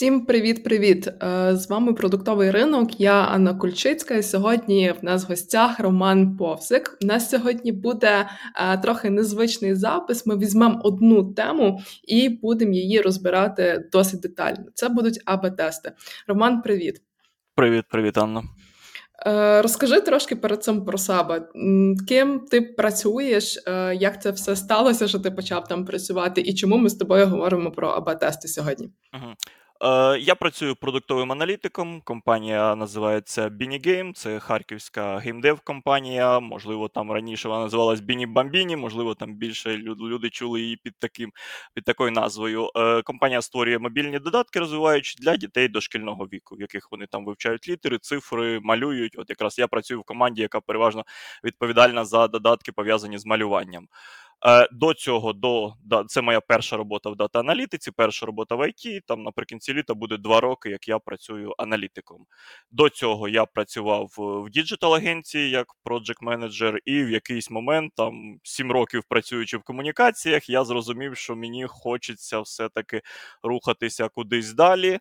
Всім привіт-привіт! Е, з вами продуктовий ринок. Я Анна Кульчицька. і Сьогодні в нас в гостях Роман Повсик. У нас сьогодні буде е, трохи незвичний запис. Ми візьмемо одну тему і будемо її розбирати досить детально. Це будуть АБ-тести. Роман, привіт. Привіт, привіт, Анна. Е, розкажи трошки перед цим про себе. Ким ти працюєш? Як це все сталося, що ти почав там працювати, і чому ми з тобою говоримо про АБ-тести сьогодні? Угу. Е, Я працюю продуктовим аналітиком. Компанія називається Bini Games, Це харківська gamedev компанія. Можливо, там раніше вона називалась Bini Bambini. Можливо, там більше люди чули її під таким під такою назвою. Е, Компанія створює мобільні додатки, розвиваючі для дітей дошкільного віку, в яких вони там вивчають літери, цифри, малюють. От якраз я працюю в команді, яка переважно відповідальна за додатки пов'язані з малюванням. Е, до цього до да, це моя перша робота в дата-аналітиці, перша робота в IT. Там наприкінці літа буде два роки, як я працюю аналітиком. До цього я працював в діджитал-агенції як проджект менеджер, і в якийсь момент, там сім років працюючи в комунікаціях, я зрозумів, що мені хочеться все-таки рухатися кудись далі.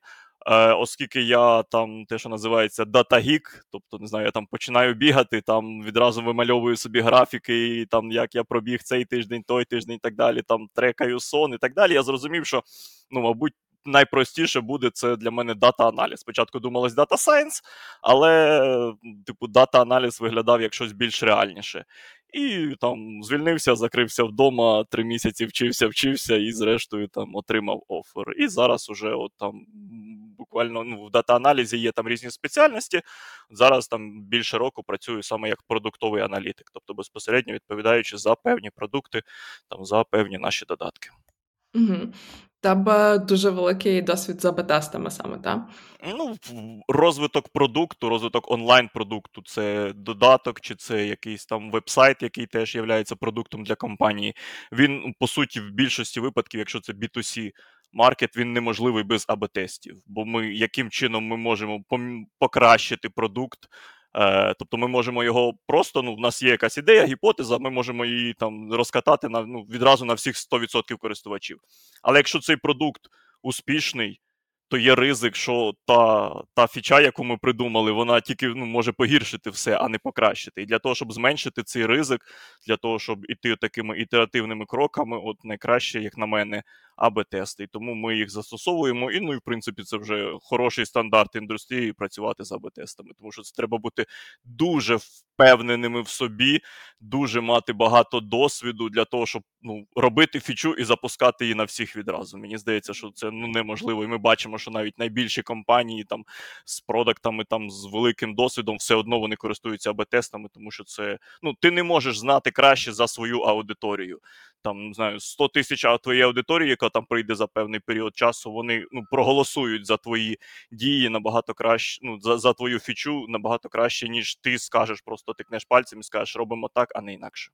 Е, Оскільки я там те, що називається датагік, тобто не знаю, я там починаю бігати, там відразу вимальовую собі графіки, і там як я пробіг цей тиждень, той тиждень і так далі, там трекаю сон і так далі. Я зрозумів, що ну, мабуть. Найпростіше буде це для мене дата-аналіз. Спочатку думалось data science, але, типу, дата-аналіз виглядав як щось більш реальніше. І там звільнився, закрився вдома, три місяці вчився, вчився і, зрештою, там отримав офер. І зараз уже от там буквально ну, в дата-аналізі є там різні спеціальності. Зараз там більше року працюю саме як продуктовий аналітик, тобто безпосередньо відповідаючи за певні продукти, там за певні наші додатки. Угу. Тебе дуже великий досвід за бетестами саме, так? Ну, розвиток продукту, розвиток онлайн-продукту це додаток, чи це якийсь там веб-сайт, який теж є продуктом для компанії. Він, по суті, в більшості випадків, якщо це B2C маркет, він неможливий без АБ-тестів. Бо ми яким чином ми можемо покращити продукт. Е, тобто ми можемо його просто, ну, в нас є якась ідея, гіпотеза, ми можемо її там розкатати на ну, відразу на всіх 100% користувачів. Але якщо цей продукт успішний, то є ризик, що та та фіча, яку ми придумали, вона тільки ну, може погіршити все, а не покращити. І для того, щоб зменшити цей ризик, для того, щоб іти такими ітеративними кроками, от найкраще, як на мене, АБ-тести. І тому ми їх застосовуємо. І ну і в принципі це вже хороший стандарт індустрії працювати з АБ-тестами, тому що це треба бути дуже впевненими в собі, дуже мати багато досвіду для того, щоб ну, робити фічу і запускати її на всіх відразу. Мені здається, що це ну неможливо. І ми бачимо, що навіть найбільші компанії там з продуктами, там з великим досвідом, все одно вони користуються АБ-тестами, тому що це ну ти не можеш знати краще за свою аудиторію там не знаю 100 тисяч твоєї аудиторії, яка там прийде за певний період часу, вони ну проголосують за твої дії набагато краще. Ну за за твою фічу набагато краще, ніж ти скажеш, просто тикнеш пальцем і скажеш, робимо так, а не інакше.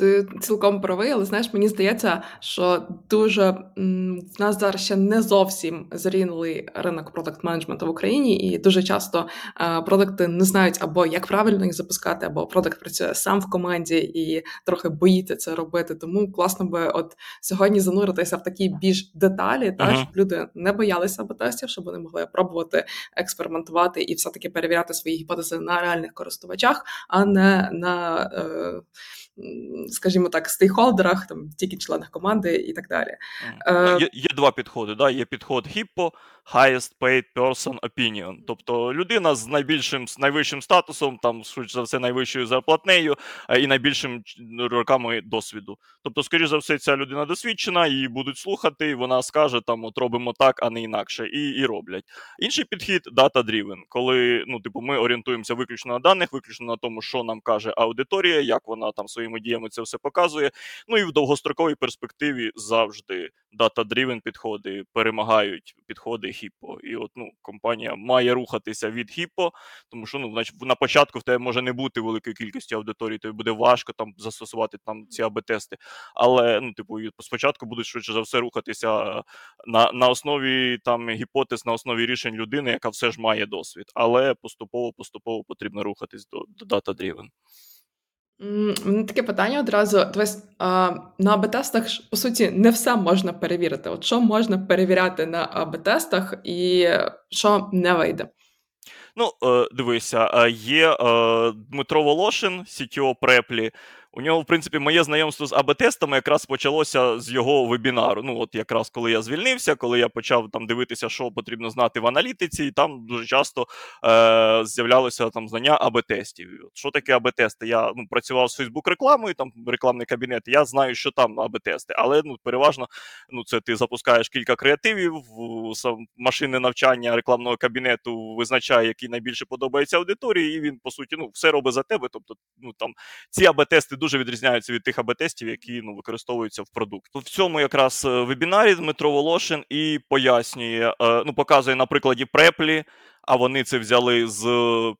Ти цілком правий, але знаєш, мені здається, що дуже в нас зараз ще не зовсім зрінулий ринок продакт менеджменту в Україні, і дуже часто е, продукти не знають або як правильно їх запускати, або продакт працює сам в команді і трохи боїться це робити. Тому класно би от сьогодні зануритися в такі більш деталі, та uh-huh. щоб люди не боялися тестів, щоб вони могли пробувати експериментувати і все таки перевіряти свої гіпотези на реальних користувачах, а не на. Е, скажімо так, стейкхолдерах, там тільки членах команди і так далі. Е, є є два підходи. Да? Є підход HIPPO, highest paid person opinion. Тобто людина з найбільшим з найвищим статусом, там, швидше за все, найвищою зарплатнею і найбільшим роками досвіду. Тобто, скоріш за все, ця людина досвідчена, її будуть слухати, і вона скаже, там, от робимо так, а не інакше, і і роблять. Інший підхід data-driven, коли ну, типу, ми орієнтуємося виключно на даних, виключно на тому, що нам каже аудиторія, як вона там своїми діями це все показує. Ну і в довгостроковій перспективі завжди data-driven підходи перемагають підходи хіпо. І от ну, компанія має рухатися від хіпо, тому що ну, значить, на початку в тебе може не бути великої кількості аудиторії, тобі буде важко там застосувати там ці АБ-тести. Але ну, типу, спочатку будуть швидше за все рухатися на на основі там гіпотез, на основі рішень людини, яка все ж має досвід. Але поступово поступово потрібно рухатись до, до data-driven. Мене таке питання одразу. Дивись, на АБ-тестах по суті не все можна перевірити. От що можна перевіряти на АБ-тестах і що не вийде. Ну, е, дивися, є е, Дмитро Волошин, CTO Преплі. У нього, в принципі, моє знайомство з АБ-тестами якраз почалося з його вебінару. Ну, от якраз коли я звільнився, коли я почав там дивитися, що потрібно знати в аналітиці, і там дуже часто е- з'являлося там знання АБ-тестів. Що таке АБ-тести? Я ну, працював з Фейсбук рекламою, там рекламний кабінет. Я знаю, що там АБ-тести, але ну переважно ну це ти запускаєш кілька креативів, машини навчання рекламного кабінету визначає, який найбільше подобається аудиторії, і він по суті ну все робить за тебе. Тобто, ну там ці АБ-тести дуже відрізняються від тих АБ-тестів, які ну, використовуються в продукт. В цьому якраз е, вебінарі Дмитро Волошин і пояснює, е, ну показує на прикладі Преплі а вони це взяли з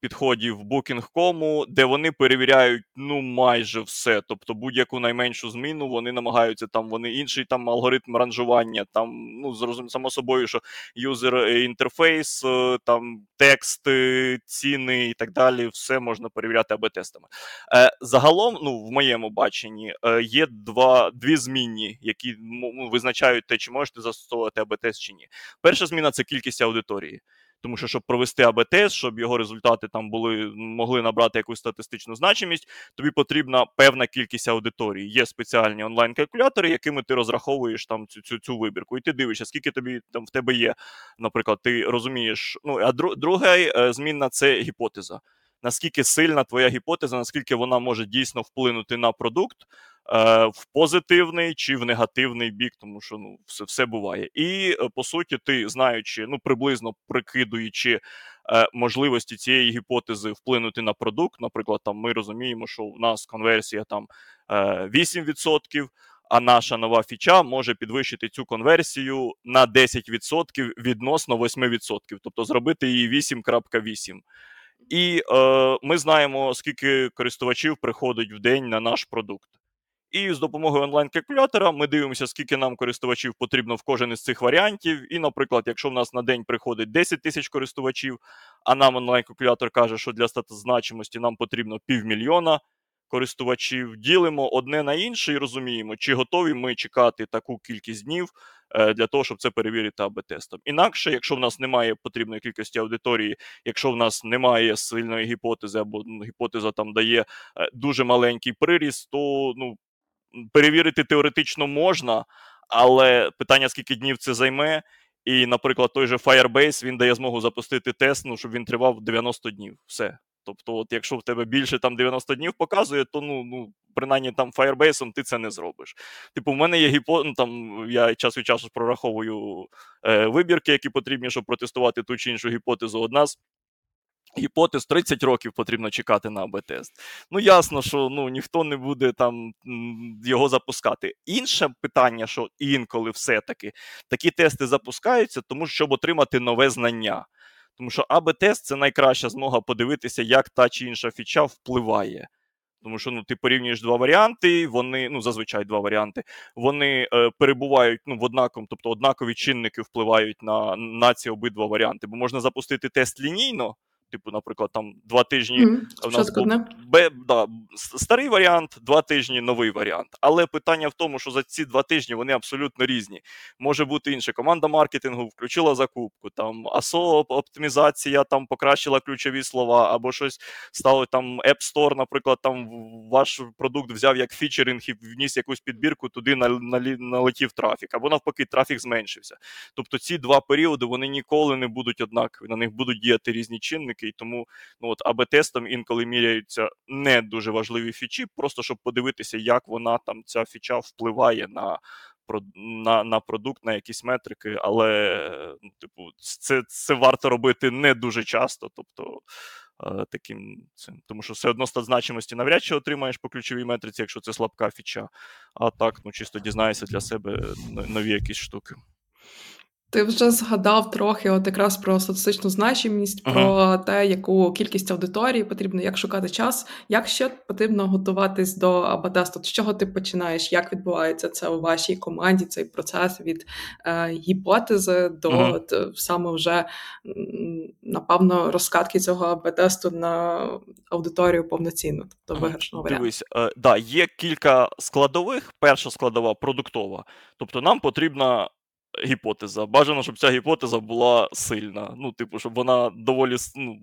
підходів Booking.com, де вони перевіряють ну майже все. Тобто будь-яку найменшу зміну вони намагаються там, вони інший там алгоритм ранжування, там ну зрозуміло само собою, що юзер інтерфейс, е, там тексти, ціни і так далі, все можна перевіряти АБ-тестами. Е, Загалом, ну в моєму баченні, е, є два дві змінні, які ну, визначають те, чи можете застосовувати АБ-тест чи ні. Перша зміна це кількість аудиторії. Тому що, щоб провести АБ-тест, щоб його результати там були могли набрати якусь статистичну значимість, тобі потрібна певна кількість аудиторії. Є спеціальні онлайн-калькулятори, якими ти розраховуєш там цю цю, цю вибірку. І ти дивишся, скільки тобі там в тебе є. Наприклад, ти розумієш. Ну а друга е, змінна це гіпотеза наскільки сильна твоя гіпотеза, наскільки вона може дійсно вплинути на продукт в позитивний чи в негативний бік, тому що ну все все буває. І е, по суті, ти знаючи, ну приблизно прикидуючи е, можливості цієї гіпотези вплинути на продукт. Наприклад, там ми розуміємо, що в нас конверсія там 8%. А наша нова фіча може підвищити цю конверсію на 10% відносно 8%, тобто зробити її 8.8. І е, ми знаємо, скільки користувачів приходить в день на наш продукт. І з допомогою онлайн-калькулятора ми дивимося, скільки нам користувачів потрібно в кожен із цих варіантів. І, наприклад, якщо в нас на день приходить 10 тисяч користувачів, а нам онлайн-калькулятор каже, що для статозначимості нам потрібно півмільйона користувачів, ділимо одне на інше і розуміємо, чи готові ми чекати таку кількість днів е, для того, щоб це перевірити АБ-тестом. Інакше, якщо в нас немає потрібної кількості аудиторії, якщо в нас немає сильної гіпотези, або ну, гіпотеза там дає е, дуже маленький приріст, то ну перевірити теоретично можна, але питання, скільки днів це займе. І, наприклад, той же Firebase він дає змогу запустити тест, ну, щоб він тривав 90 днів. Все. Тобто, от якщо в тебе більше там 90 днів показує, то ну ну принаймні там Firebase ти це не зробиш. Типу, в мене є гіпо... ну, там я час від часу прораховую е, вибірки, які потрібні, щоб протестувати ту чи іншу гіпотезу. Одна з гіпотез 30 років потрібно чекати на АБ-тест. Ну, ясно, що ну, ніхто не буде там його запускати. Інше питання, що інколи все-таки такі тести запускаються, тому щоб отримати нове знання. Тому що АБ-тест це найкраща змога подивитися, як та чи інша фіча впливає. Тому що ну, ти порівнюєш два варіанти, вони, ну, зазвичай два варіанти, вони е, перебувають ну, в однаковому, тобто однакові чинники впливають на на ці обидва варіанти. Бо можна запустити тест лінійно, Типу, наприклад, там два тижні mm, в нас був Б, да, старий варіант, два тижні новий варіант. Але питання в тому, що за ці два тижні вони абсолютно різні. Може бути інше. Команда маркетингу включила закупку, там ASO оптимізація там покращила ключові слова, або щось стало там App Store, наприклад, там ваш продукт взяв як фічеринг і вніс якусь підбірку, туди налетів трафік, або навпаки, трафік зменшився. Тобто ці два періоди вони ніколи не будуть однакові, на них будуть діяти різні чинники і тому ну от АБ-тестом інколи міряються не дуже важливі фічі, просто щоб подивитися, як вона там ця фіча впливає на на на продукт, на якісь метрики, але ну, типу, це це варто робити не дуже часто. тобто е, таким цим. Тому що все одно стат значимості навряд чи отримаєш по ключовій метриці, якщо це слабка фіча. А так, ну чисто дізнаєшся для себе нові якісь штуки. Ти вже згадав трохи от якраз про статистичну значимість, uh-huh. про те, яку кількість аудиторії потрібно, як шукати час, як ще потрібно готуватись до АБ-тесту? З чого ти починаєш? Як відбувається це у вашій команді? Цей процес від е, гіпотези до uh-huh. саме вже напевно, розкатки цього АБ-тесту на аудиторію повноцінно, тобто виграшного варіанту. Дивись, е, да, є кілька складових. Перша складова продуктова. Тобто нам потрібна гіпотеза. Бажано, щоб ця гіпотеза була сильна. Ну, типу, щоб вона доволі ну,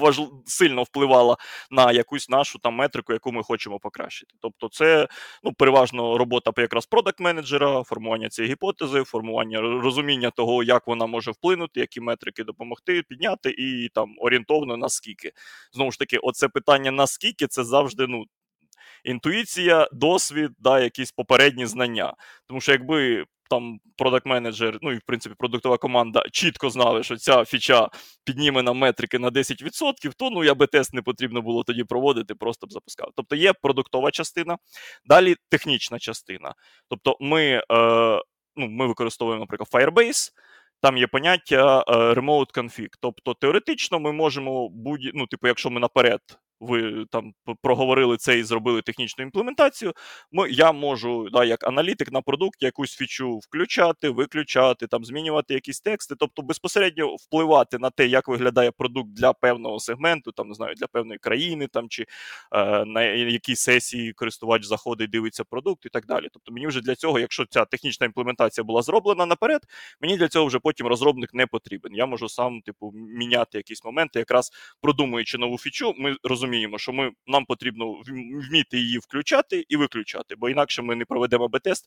важ... сильно впливала на якусь нашу там метрику, яку ми хочемо покращити. Тобто, це ну, переважно робота якраз продакт-менеджера, формування цієї гіпотези, формування розуміння того, як вона може вплинути, які метрики допомогти, підняти, і там орієнтовно наскільки. Знову ж таки, оце питання наскільки це завжди ну. Інтуїція, досвід, да, якісь попередні знання. Тому що якби там продакт-менеджер, ну і в принципі продуктова команда чітко знали, що ця фіча підніме нам метрики на 10%, то ну я би тест не потрібно було тоді проводити, просто б запускав. Тобто є продуктова частина, далі технічна частина. Тобто, ми е, ну, ми використовуємо, наприклад, Firebase. Там є поняття е, remote config. Тобто, теоретично ми можемо будь ну, типу, якщо ми наперед ви там проговорили це і зробили технічну імплементацію. Ми, Я можу, да, як аналітик на продукт, якусь фічу включати, виключати, там змінювати якісь тексти, тобто безпосередньо впливати на те, як виглядає продукт для певного сегменту, там не знаю, для певної країни, там чи е, на якій сесії користувач заходить, дивиться продукт і так далі. Тобто мені вже для цього, якщо ця технічна імплементація була зроблена наперед, мені для цього вже потім розробник не потрібен. Я можу сам, типу, міняти якісь моменти, якраз продумуючи нову фічу, ми розуміємо розуміємо, що ми нам потрібно вміти її включати і виключати, бо інакше ми не проведемо АБ-тест,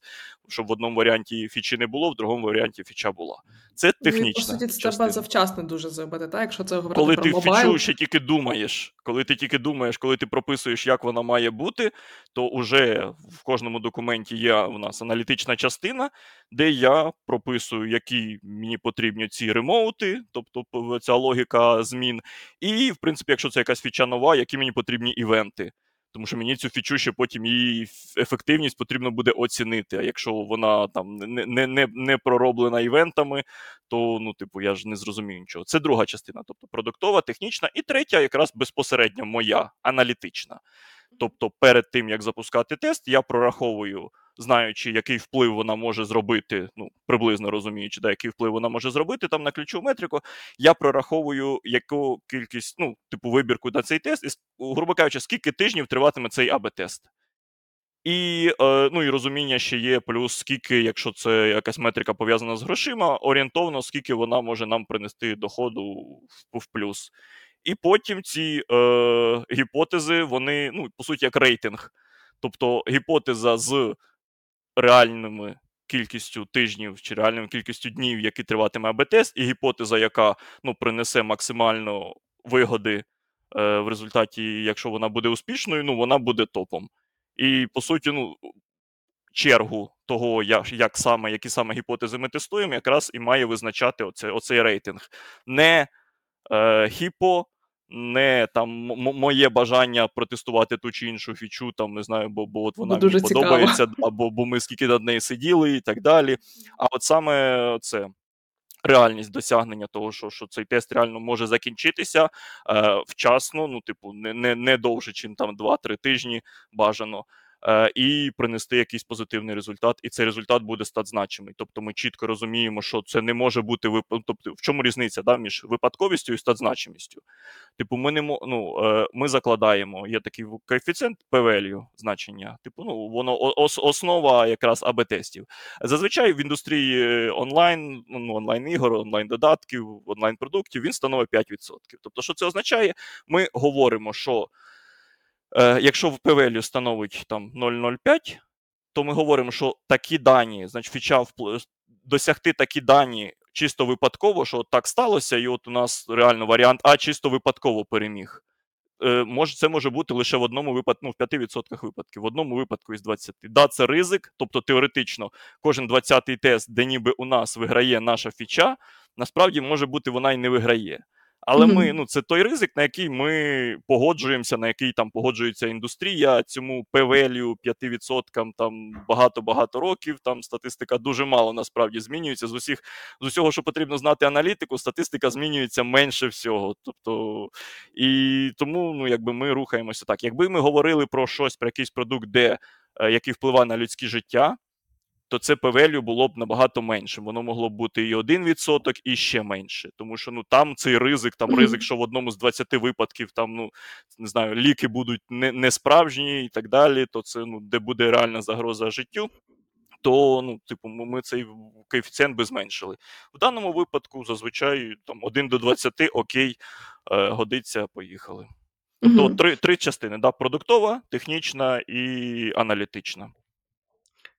щоб в одному варіанті фічі не було, в другому варіанті фіча була. Це технічна. Ну, по суті, це треба завчасно дуже зробити, так? Якщо це говорити коли про ти мобайл... фічу ще тільки думаєш, коли ти тільки думаєш, коли ти прописуєш, як вона має бути, то вже в кожному документі є у нас аналітична частина, де я прописую, які мені потрібні ці ремоути, тобто ця логіка змін. І, в принципі, якщо це якась фіча нова, які мені потрібні івенти. Тому що мені цю фічу ще потім її ефективність потрібно буде оцінити. А якщо вона там не, не, не пророблена івентами, то ну, типу, я ж не зрозумію нічого. Це друга частина, тобто продуктова, технічна, і третя, якраз безпосередньо моя аналітична. Тобто, перед тим як запускати тест, я прораховую знаючи, який вплив вона може зробити, ну приблизно розуміючи, да, який вплив вона може зробити там на ключову метрику, я прораховую яку кількість, ну, типу, вибірку на цей тест, і, грубо кажучи, скільки тижнів триватиме цей АБ-тест. І е, ну, і розуміння ще є, плюс скільки, якщо це якась метрика пов'язана з грошима, орієнтовно, скільки вона може нам принести доходу в, плюс. І потім ці е, гіпотези, вони, ну, по суті, як рейтинг. Тобто гіпотеза з реальними кількістю тижнів чи реальною кількістю днів, які триватиме АБ-тест, і гіпотеза, яка ну, принесе максимально вигоди е, в результаті, якщо вона буде успішною, ну вона буде топом. І по суті, ну. Чергу того, як як саме, які саме гіпотези ми тестуємо, якраз і має визначати оце, оцей рейтинг. Не е, хіпо, не там моє бажання протестувати ту чи іншу фічу, там не знаю, бо бо от вона дуже мені подобається, або бо ми скільки над нею сиділи і так далі. А от саме це. Реальність досягнення того, що що цей тест реально може закінчитися е, вчасно, ну, типу, не не, не довше, чим там 2-3 тижні бажано. Е, і принести якийсь позитивний результат, і цей результат буде статзначимий. Тобто ми чітко розуміємо, що це не може бути вип... Тобто, в чому різниця да, між випадковістю і статзначимістю? Типу, ми не ну, е, ми закладаємо, є такий коефіцієнт p значення. Типу, ну воно ос, основа якраз АБ-тестів. Зазвичай в індустрії онлайн, ну онлайн ігор, онлайн додатків, онлайн продуктів він становить 5%. Тобто, що це означає? Ми говоримо, що. Е, Якщо в ПВЛ становить там 0,05, то ми говоримо, що такі дані, значить, фіча досягти такі дані чисто випадково, що так сталося, і от у нас реально варіант А чисто випадково переміг. Е, може, Це може бути лише в одному випадку, ну, в 5% випадків, в одному випадку із 20. Да, це ризик, тобто теоретично кожен 20-й тест, де ніби у нас виграє наша фіча, насправді може бути вона і не виграє. Але mm-hmm. ми ну це той ризик, на який ми погоджуємося, на який там погоджується індустрія. Цьому ПВЛю 5% там багато-багато років. Там статистика дуже мало насправді змінюється. З усіх з усього, що потрібно знати аналітику, статистика змінюється менше всього. Тобто і тому, ну якби ми рухаємося так. Якби ми говорили про щось, про якийсь продукт, де е, який впливає на людське життя то це p було б набагато менше. Воно могло б бути і 1%, і ще менше. Тому що ну там цей ризик, там ризик, що в одному з 20 випадків там, ну не знаю, ліки будуть не, не справжні і так далі. То це ну де буде реальна загроза життю. То ну, типу, ми цей коефіцієнт би зменшили. В даному випадку зазвичай там 1 до 20 окей, е, годиться, поїхали. Тобто угу. три три частини: да, продуктова, технічна і аналітична.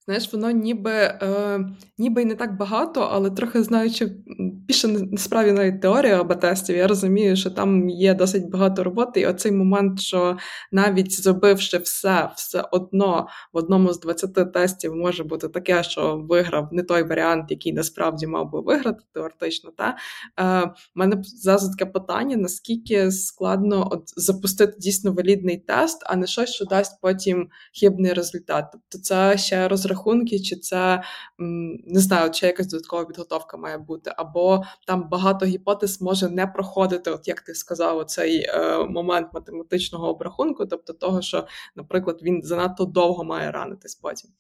Знаєш, воно ніби е, ніби й не так багато, але трохи знаючи більше насправді навіть теорія АБ-тестів, я розумію, що там є досить багато роботи, і оцей момент, що навіть зробивши все, все одно в одному з 20 тестів може бути таке, що виграв не той варіант, який насправді мав би виграти теоретично. Та е, мене зразу таке питання: наскільки складно от запустити дійсно валідний тест, а не щось, що дасть потім хибний результат. Тобто це ще розрахунок розрахунки, чи це не знаю, чи якась додаткова підготовка має бути, або там багато гіпотез може не проходити, от як ти сказав, цей е, момент математичного обрахунку, тобто того, що, наприклад, він занадто довго має ранитись потім.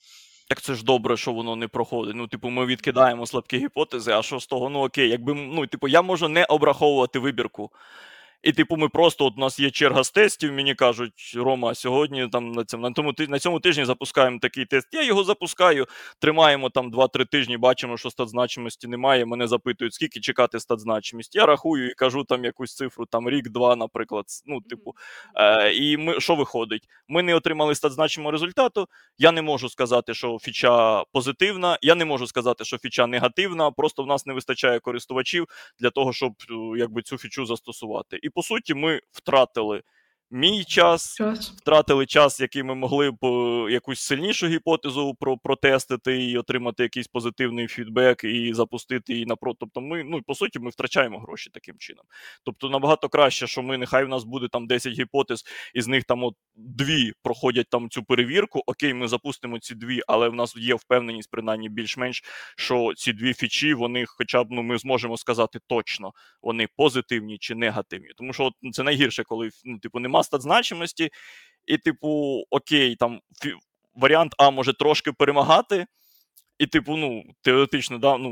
Так це ж добре, що воно не проходить. Ну, типу, ми відкидаємо слабкі гіпотези, а що з того? Ну окей, якби ну, типу, я можу не обраховувати вибірку. І, типу, ми просто от у нас є черга з тестів. Мені кажуть, Рома, сьогодні там на цьому на тому на цьому тижні запускаємо такий тест. Я його запускаю, тримаємо там 2-3 тижні, бачимо, що статзначимості немає. Мене запитують, скільки чекати статзначимість. Я рахую і кажу там якусь цифру, там рік-два, наприклад. Ну, типу, е, І ми що виходить? Ми не отримали статзначимого результату. Я не можу сказати, що фіча позитивна. Я не можу сказати, що фіча негативна. Просто в нас не вистачає користувачів для того, щоб е, якби цю фічу застосувати. І по суті, ми втратили мій час, час, втратили час, який ми могли б е, якусь сильнішу гіпотезу про протестити і отримати якийсь позитивний фідбек і запустити її напроти. Тобто, ми ну по суті ми втрачаємо гроші таким чином. Тобто, набагато краще, що ми нехай в нас буде там 10 гіпотез, із них там от дві проходять там цю перевірку. Окей, ми запустимо ці дві, але в нас є впевненість, принаймні більш-менш, що ці дві фічі, вони, хоча б ну ми зможемо сказати точно, вони позитивні чи негативні. Тому що от, це найгірше, коли ну, типу нема статзначимості, і, типу, окей, там варіант А може трошки перемагати. І, типу, ну, теоретично, да, ну,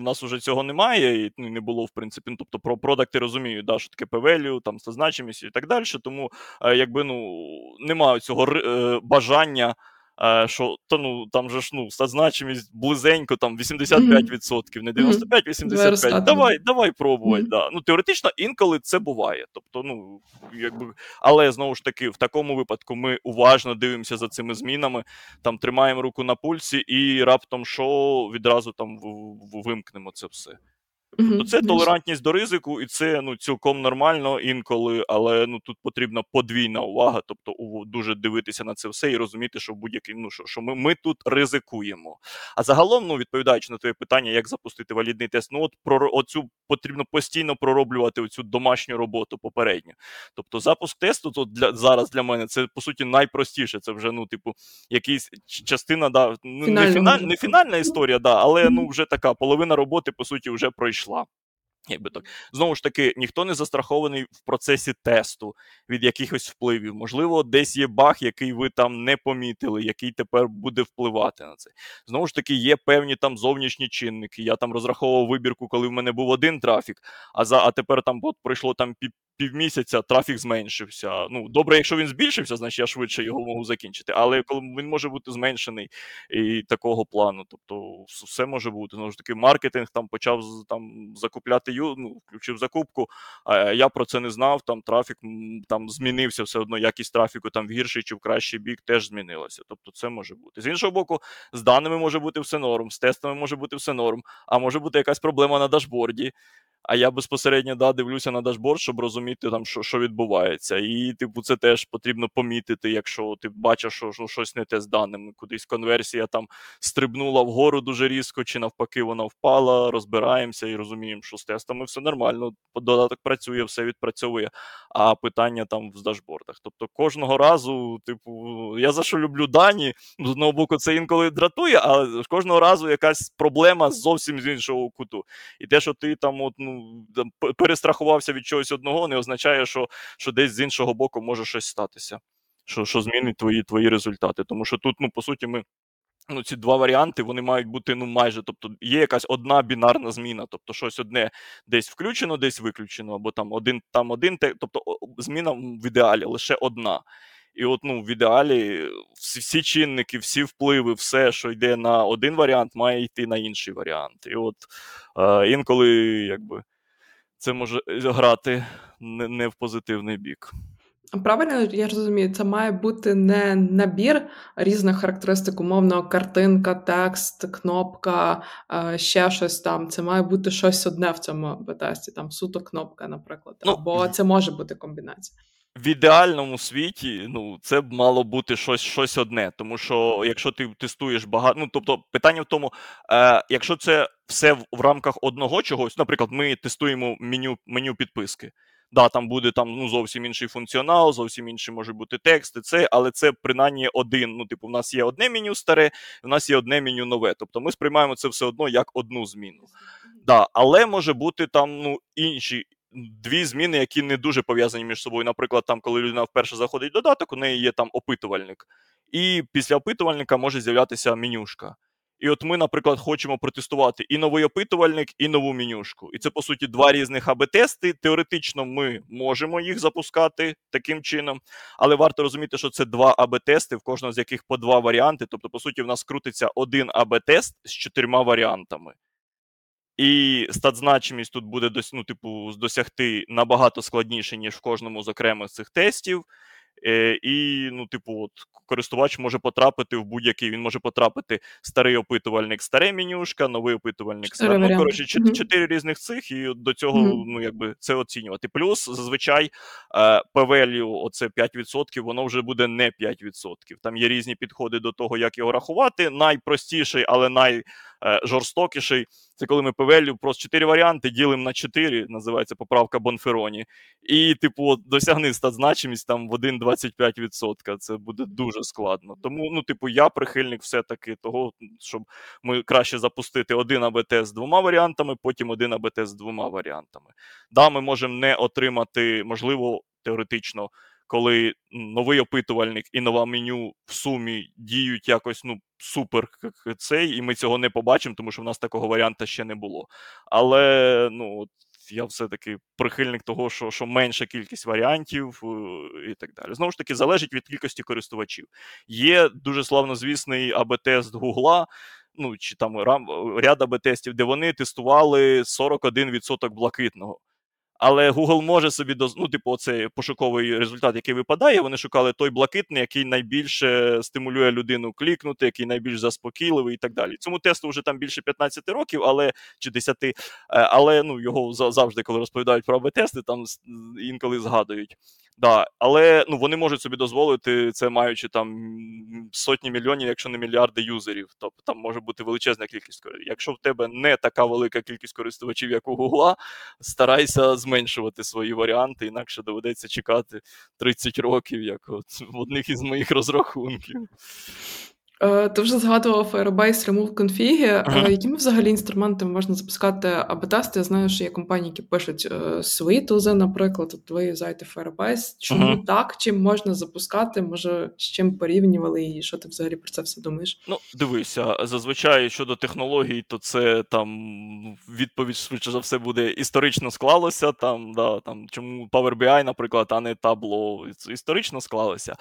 в нас вже цього немає, і ну, не було, в принципі. Ну, тобто про продакти розуміють, да, що таке p там значимість і так далі. Тому, е, якби ну, немає цього е, бажання що то, ну, там же ж ну, значимість близенько, там 85%, не 95-85%. Давай давай пробувати. Да. Ну, Теоретично інколи це буває. Тобто, ну, якби, Але знову ж таки, в такому випадку ми уважно дивимося за цими змінами, там тримаємо руку на пульсі і раптом що відразу там вимкнемо це все. Тобто це толерантність до ризику, і це ну цілком нормально інколи, але ну тут потрібна подвійна увага, тобто дуже дивитися на це все і розуміти, що будь-який ну що, що ми ми тут ризикуємо. А загалом, ну відповідаючи на твоє питання, як запустити валідний тест, ну от про оцю потрібно постійно пророблювати оцю домашню роботу попередню. Тобто, запуск тесту тут для зараз для мене це по суті найпростіше. Це вже ну, типу, якийсь частина, да, ну не фіналь, не фінальна історія, да, але ну вже така половина роботи по суті вже пройшла пройшла. Якби так знову ж таки, ніхто не застрахований в процесі тесту від якихось впливів. Можливо, десь є баг, який ви там не помітили, який тепер буде впливати на це. Знову ж таки, є певні там зовнішні чинники. Я там розраховував вибірку, коли в мене був один трафік, а за а тепер там от пройшло там півмісяця трафік зменшився. Ну, добре, якщо він збільшився, значить я швидше його можу закінчити. Але коли він може бути зменшений і такого плану, тобто все може бути. Знову ж таки, маркетинг там почав там закупляти ну, включив закупку. А я про це не знав. Там трафік там змінився все одно. Якість трафіку там в гірший чи в кращий бік теж змінилася. Тобто, це може бути. З іншого боку, з даними може бути все норм, з тестами може бути все норм, а може бути якась проблема на дашборді. А я безпосередньо да, дивлюся на дашборд, щоб розуміти, там, що що відбувається. І, типу, це теж потрібно помітити, якщо ти бачиш, що, що щось не те з даними. Кудись конверсія там стрибнула вгору дуже різко, чи навпаки, вона впала, розбираємося і розуміємо, що з тестами все нормально. Додаток працює, все відпрацьовує. А питання там в дашбордах. Тобто кожного разу, типу, я за що люблю дані, з одного боку, це інколи дратує, але кожного разу якась проблема зовсім з іншого куту. І те, що ти там, от, ну перестрахувався від чогось одного, не означає, що що десь з іншого боку може щось статися, що що змінить твої твої результати. Тому що тут, ну, по суті, ми ну, ці два варіанти вони мають бути ну майже. Тобто є якась одна бінарна зміна, тобто щось одне десь включено, десь виключено, або там один там один, тобто зміна в ідеалі лише одна. І от ну, в ідеалі всі, чинники, всі впливи, все, що йде на один варіант, має йти на інший варіант. І от е, інколи якби, це може грати не, в позитивний бік. Правильно я розумію, це має бути не набір різних характеристик, умовно, картинка, текст, кнопка, е, ще щось там. Це має бути щось одне в цьому бетесті, там суто кнопка, наприклад. Ну, Або це може бути комбінація. В ідеальному світі ну, це б мало бути щось щось одне. Тому що якщо ти тестуєш багато. Ну, тобто, питання в тому, е, якщо це все в, в рамках одного чогось, наприклад, ми тестуємо меню меню підписки. Да, там буде там ну зовсім інший функціонал, зовсім інший може бути текст, це, але це принаймні один. Ну, типу, в нас є одне меню старе, в нас є одне меню нове. Тобто ми сприймаємо це все одно як одну зміну. Да, Але може бути там ну, інші. Дві зміни, які не дуже пов'язані між собою. Наприклад, там, коли людина вперше заходить в додаток, у неї є там опитувальник, і після опитувальника може з'являтися менюшка. І от ми, наприклад, хочемо протестувати і новий опитувальник, і нову менюшку. І це, по суті, два різних АБ-тести. Теоретично ми можемо їх запускати таким чином, але варто розуміти, що це два АБ-тести, в кожного з яких по два варіанти. Тобто, по суті, в нас крутиться один АБ-тест з чотирма варіантами. І статзначимість тут буде ну, типу, досягти набагато складніше, ніж в кожному з окремих цих тестів. Е, І, ну, типу, от користувач може потрапити в будь-який. Він може потрапити старий опитувальник, старе менюшка, новий опитувальник, старе. Ну, коротше, чотири mm-hmm. різних цих, і до цього mm-hmm. ну, якби це оцінювати. Плюс зазвичай е, p оце 5%, воно вже буде не 5%. Там є різні підходи до того, як його рахувати. Найпростіший, але найжорстокіший. Е, це коли ми p просто 4 варіанти ділимо на 4, називається поправка Бонфероні. І, типу, досягни статзначимість там в 1,25%. Це буде дуже складно. Тому, ну, типу, я прихильник все-таки того, щоб ми краще запустити один АБТ з двома варіантами, потім один АБТ з двома варіантами. Да, ми можемо не отримати, можливо, теоретично. Коли новий опитувальник і нова меню в сумі діють якось ну супер цей, і ми цього не побачимо, тому що в нас такого варіанта ще не було. Але ну я все-таки прихильник того, що що менша кількість варіантів е, і так далі. Знову ж таки, залежить від кількості користувачів. Є дуже славнозвісний АБ-тест Гугла. Ну, чи там ряд АБ-тестів, де вони тестували 41% блакитного. Але Google може собі доз... ну, типу, оцей пошуковий результат, який випадає. Вони шукали той блакитний, який найбільше стимулює людину клікнути, який найбільш заспокійливий і так далі. Цьому тесту вже там більше 15 років, але чи 10, е, але ну його завжди, коли розповідають про АБ-тести, там інколи згадують. Да, Але ну вони можуть собі дозволити це, маючи там сотні мільйонів, якщо не мільярди юзерів. Тобто там може бути величезна кількість. Якщо в тебе не така велика кількість користувачів, як у Гугла, старайся зменшувати свої варіанти, інакше доведеться чекати 30 років, як от в одних із моїх розрахунків. Е, ти вже згадував Firebase Remove Config. Uh-huh. Якими взагалі інструментами можна запускати АБ-тести? Я знаю, що є компанії, які пишуть е, свої тузи, наприклад, от ви юзаєте Firebase. Чому uh-huh. так? Чим можна запускати? Може, з чим порівнювали, і що ти взагалі про це все думаєш? Ну, дивися, зазвичай щодо технологій, то це там відповідь швидше за все буде історично склалося. Там, да, там Чому Power BI, наприклад, а не Tableau, історично склалося.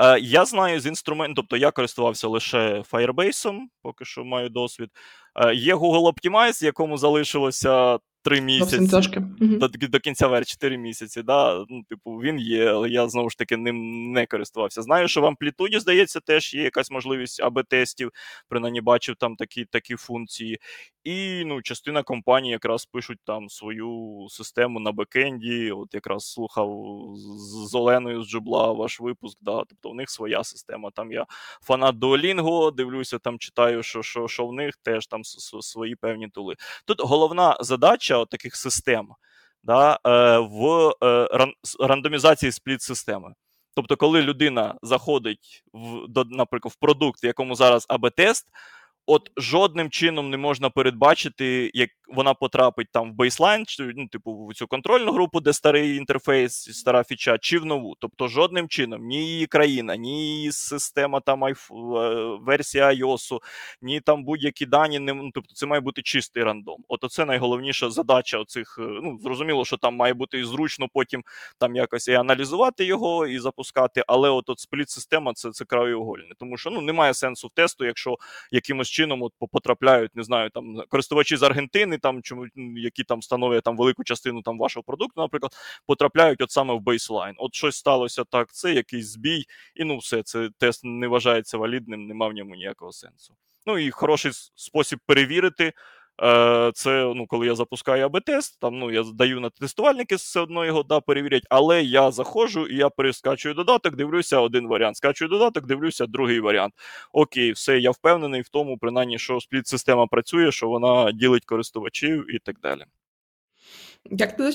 Е, Я знаю з інструментів, тобто я користувався лише Firebase, поки що маю досвід. Е, є Google Optimize, якому залишилося три місяці до, до кінця вер 4 місяці. Да? Ну, Типу, він є, але я знову ж таки ним не користувався. Знаю, що в амплітуді, здається, теж є якась можливість АБ-тестів, принаймні бачив там такі такі функції. І ну, частина компаній якраз пишуть там свою систему на бекенді. От якраз слухав з Оленою з Джубла ваш випуск. да, Тобто в них своя система. Там я фанат Duolingo, дивлюся, там читаю, що що, що в них теж там свої певні тули. Тут головна задача таких систем да, е, в е, рандомізації спліт-системи. Тобто, коли людина заходить в, до, наприклад, в продукт, в якому зараз АБ-тест, от жодним чином не можна передбачити, як вона потрапить там в бейслайн, чи, ну, типу, в цю контрольну групу, де старий інтерфейс, стара фіча, чи в нову. Тобто, жодним чином ні її країна, ні її система там е, версія iOS, ні там будь-які дані. Не, ну, тобто, це має бути чистий рандом. От це найголовніша задача оцих. е, Ну, зрозуміло, що там має бути і зручно потім там якось і аналізувати його, і запускати, але от, от спліт-система це, це краєугольне. Тому що ну, немає сенсу в тесту, якщо якимось чином от потрапляють, не знаю, там користувачі з Аргентини, там чому які там становлять там велику частину там вашого продукту, наприклад, потрапляють от саме в бейслайн. От щось сталося так, це якийсь збій, і ну все, це тест не вважається валідним, нема в ньому ніякого сенсу. Ну і хороший спосіб перевірити. Е, це ну, коли я запускаю АБ-тест, там ну я даю на тестувальники все одно його да, перевірять, але я заходжу і я перескачую додаток, дивлюся один варіант. Скачую додаток, дивлюся другий варіант. Окей, все, я впевнений в тому, принаймні, що спліт-система працює, що вона ділить користувачів і так далі. Як ти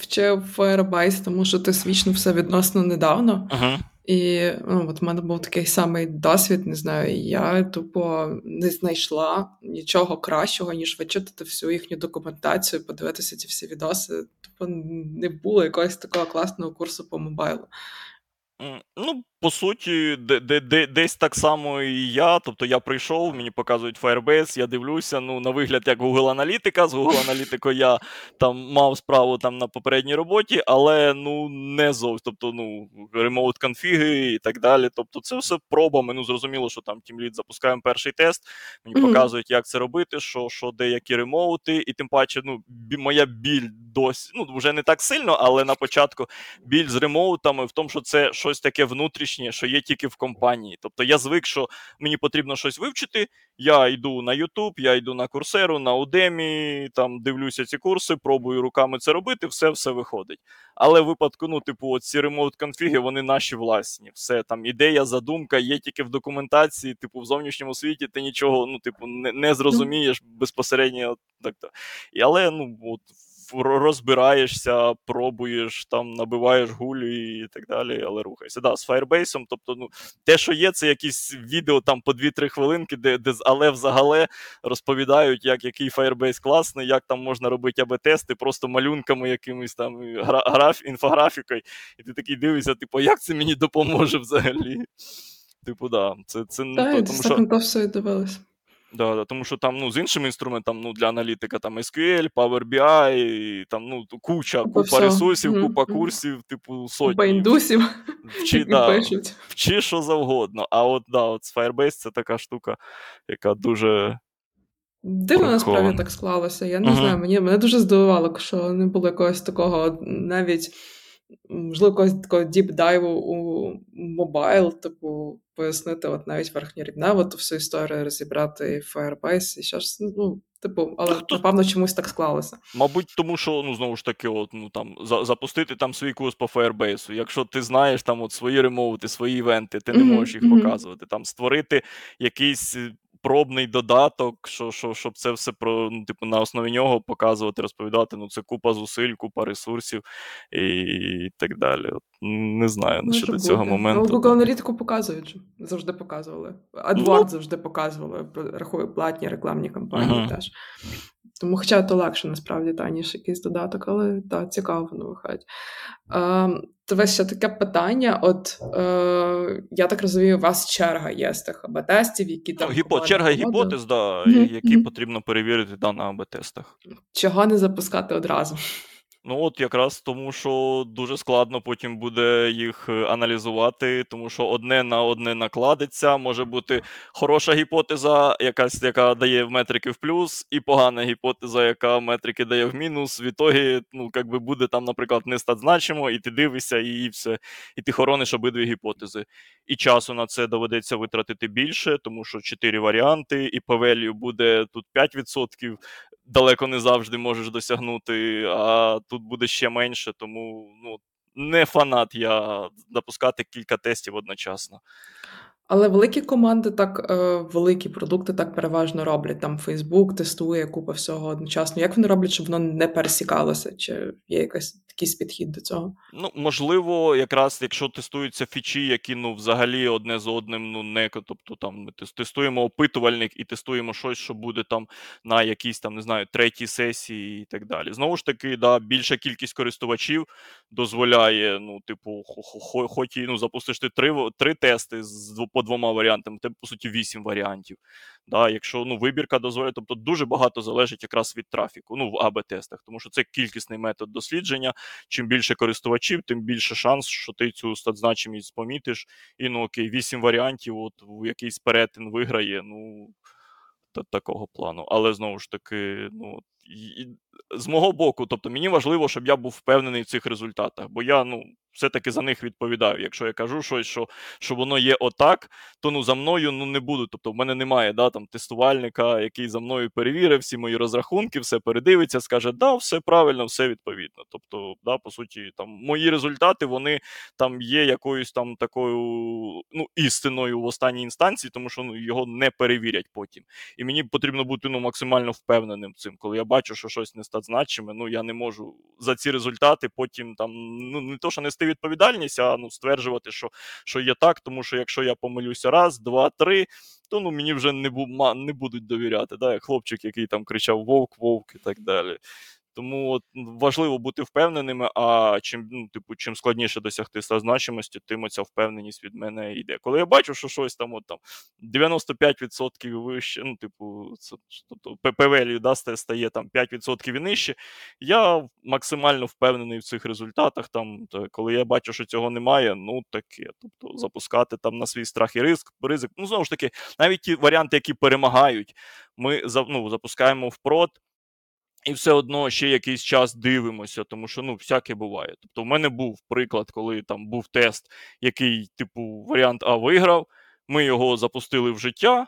вчив Firebase, тому що ти свічнув все відносно недавно. Uh-huh. І ну, от в мене був такий самий досвід, не знаю, я тупо не знайшла нічого кращого, ніж вичитати всю їхню документацію, подивитися ці всі відоси. Тупо не було якогось такого класного курсу по мобайлу. Ну, по суті, де, де, де, десь так само і я. Тобто я прийшов, мені показують Firebase, я дивлюся, ну, на вигляд, як Google Аналітика. З Google Аналітикою я там мав справу там на попередній роботі, але ну не зовсім. Тобто, ну, remote конфіги і так далі. Тобто, це все пробами. Ну, зрозуміло, що там тімлід запускаємо перший тест, мені mm-hmm. показують, як це робити, що що деякі ремоути, і тим паче, ну, моя біль досі, ну, вже не так сильно, але на початку біль з ремоутами в тому, що це щось таке внутрішнє, що є тільки в компанії. Тобто я звик, що мені потрібно щось вивчити. Я йду на YouTube, я йду на курсеру, на Udemy, там дивлюся ці курси, пробую руками це робити, все все виходить. Але в випадку, ну, типу, ці ремоут конфіги, вони наші власні. Все там ідея, задумка є тільки в документації, типу, в зовнішньому світі ти нічого ну, типу, не, не зрозумієш безпосередньо. Так, так. І, Але ну, от, розбираєшся, пробуєш, там набиваєш гулі і так далі, але рухайся. Да, З Firebase, тобто, ну, те, що є, це якісь відео там по 2-3 хвилинки, де де але взагалі розповідають, як який Firebase класний, як там можна робити АБ-тести, просто малюнками якимось там граф, інфографікою. І ти такий дивишся, типу, як це мені допоможе взагалі? Типу, да, це це ну, тому, що... дивились. Да, да, тому що там ну, з іншими інструментами ну, для аналітика там SQL, Power BI, і, там ну, куча, купа, купа ресурсів, mm-hmm. купа курсів, типу сотні. Купа індусів. Вчи, да, вчи що завгодно. А от да, от Firebase це така штука, яка дуже. Дивно насправді так склалося. Я не uh-huh. знаю, мені мене дуже здивувало, що не було якогось такого навіть можливо, якогось такого діпдайву у мобайл, типу, пояснити, от навіть верхньорідна, от всю історію розібрати Firebase і що ж, ну, типу, але Хто... напевно чомусь так склалося. Мабуть, тому що ну знову ж таки, от ну там за, запустити там свій курс по Firebase. Якщо ти знаєш там от свої ремоути, свої івенти, ти не mm-hmm, можеш їх mm-hmm. показувати. Там створити якийсь пробний додаток, що, що, щоб це все про ну, типу, на основі нього показувати, розповідати. Ну, це купа зусиль, купа ресурсів і, і так далі. От, Не знаю ну, щодо цього моменту. Ну, Google аналітику показують, завжди показували. AdWords ну, завжди показували, рахую, платні рекламні кампанії uh-huh. теж. Тому, хоча то легше насправді та, ніж якийсь додаток, але так, цікаво воно виходить. Тебе ще таке питання. От е, я так розумію, у вас черга є з тих АБ-тестів, які там. Ну, гіпо... Черга гіпотез, да, mm-hmm. які потрібно перевірити да, на АБ-тестах. Чого не запускати одразу? Ну, от якраз тому, що дуже складно потім буде їх е, аналізувати, тому що одне на одне накладеться. Може бути хороша гіпотеза, якась яка дає в метрики в плюс, і погана гіпотеза, яка метрики дає в мінус. В ітогі, ну, якби буде там, наприклад, не значимо, і ти дивишся, і все, і ти хорониш обидві гіпотези. І часу на це доведеться витратити більше, тому що чотири варіанти, і по велію буде тут 5%, далеко не завжди можеш досягнути, а тут буде ще менше, тому ну, не фанат я допускати кілька тестів одночасно. Але великі команди так, е, великі продукти так переважно роблять. Там Facebook тестує купа всього одночасно. Як вони роблять, щоб воно не пересікалося? Чи є якась якийсь підхід до цього? Ну, можливо, якраз якщо тестуються фічі, які ну взагалі одне з одним ну не тобто там ми тестуємо опитувальник і тестуємо щось, що буде там на якійсь там не знаю третій сесії і так далі. Знову ж таки, да, більша кількість користувачів дозволяє, ну, типу, хоч і ну запустиш ти три три тести з по двома варіантами, тебе по суті вісім варіантів. Да, Якщо ну вибірка дозволяє, тобто дуже багато залежить якраз від трафіку, ну в АБ-тестах, тому що це кількісний метод дослідження. Чим більше користувачів, тим більше шанс, що ти цю статзначимість помітиш. І ну окей, вісім варіантів, от в якийсь перетин виграє. Ну такого плану. Але знову ж таки, ну з мого боку, тобто мені важливо, щоб я був впевнений в цих результатах, бо я ну все-таки за них відповідаю. Якщо я кажу щось, що що воно є отак, то ну за мною ну не буду. Тобто, в мене немає да, там тестувальника, який за мною перевірив всі мої розрахунки, все передивиться, скаже, да, все правильно, все відповідно. Тобто, да, по суті, там мої результати вони там є якоюсь там такою ну, істиною в останній інстанції, тому що ну, його не перевірять потім. І мені потрібно бути ну, максимально впевненим цим. Коли я бачу, що щось не статзначиме, ну я не можу за ці результати потім там ну не то, що нести відповідальність, а ну стверджувати, що що є так, тому що якщо я помилюся раз, два, три, то ну мені вже не бу, не будуть довіряти. Да? Хлопчик, який там кричав Вовк, Вовк і так далі. Тому от, важливо бути впевненими. А чим ну, типу, чим складніше досягти значимості, тим оця впевненість від мене йде. Коли я бачу, що щось там от, там 95% вище, ну, типу, тобто ППВ да, стає там 5% і нижче, я максимально впевнений в цих результатах. Там, то, Коли я бачу, що цього немає, ну таке. Тобто запускати там на свій страх і ризик. ризик. Ну, знову ж таки, навіть ті варіанти, які перемагають, ми ну, запускаємо в прод. І все одно ще якийсь час дивимося, тому що ну всяке буває. Тобто, в мене був приклад, коли там був тест, який, типу, варіант А виграв. Ми його запустили в життя,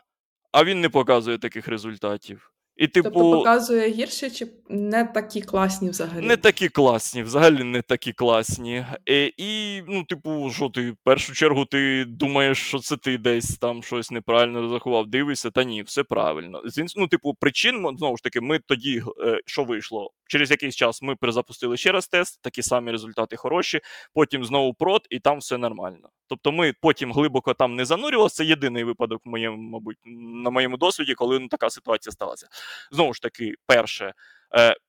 а він не показує таких результатів. І, тобто, типу, Тобто показує гірше, чи не такі класні взагалі? Не такі класні, взагалі не такі класні. І, і ну, типу, що ти в першу чергу ти думаєш, що це ти десь там щось неправильно розрахував, дивишся, та ні, все правильно. Ну, типу, причин, знову ж таки, ми тоді, е, що вийшло? Через якийсь час ми перезапустили ще раз тест, такі самі результати хороші, потім знову прот, і там все нормально. Тобто ми потім глибоко там не занурювалися. Це єдиний випадок, в моєму, мабуть, на моєму досвіді, коли ну, така ситуація сталася. Знову ж таки, перше.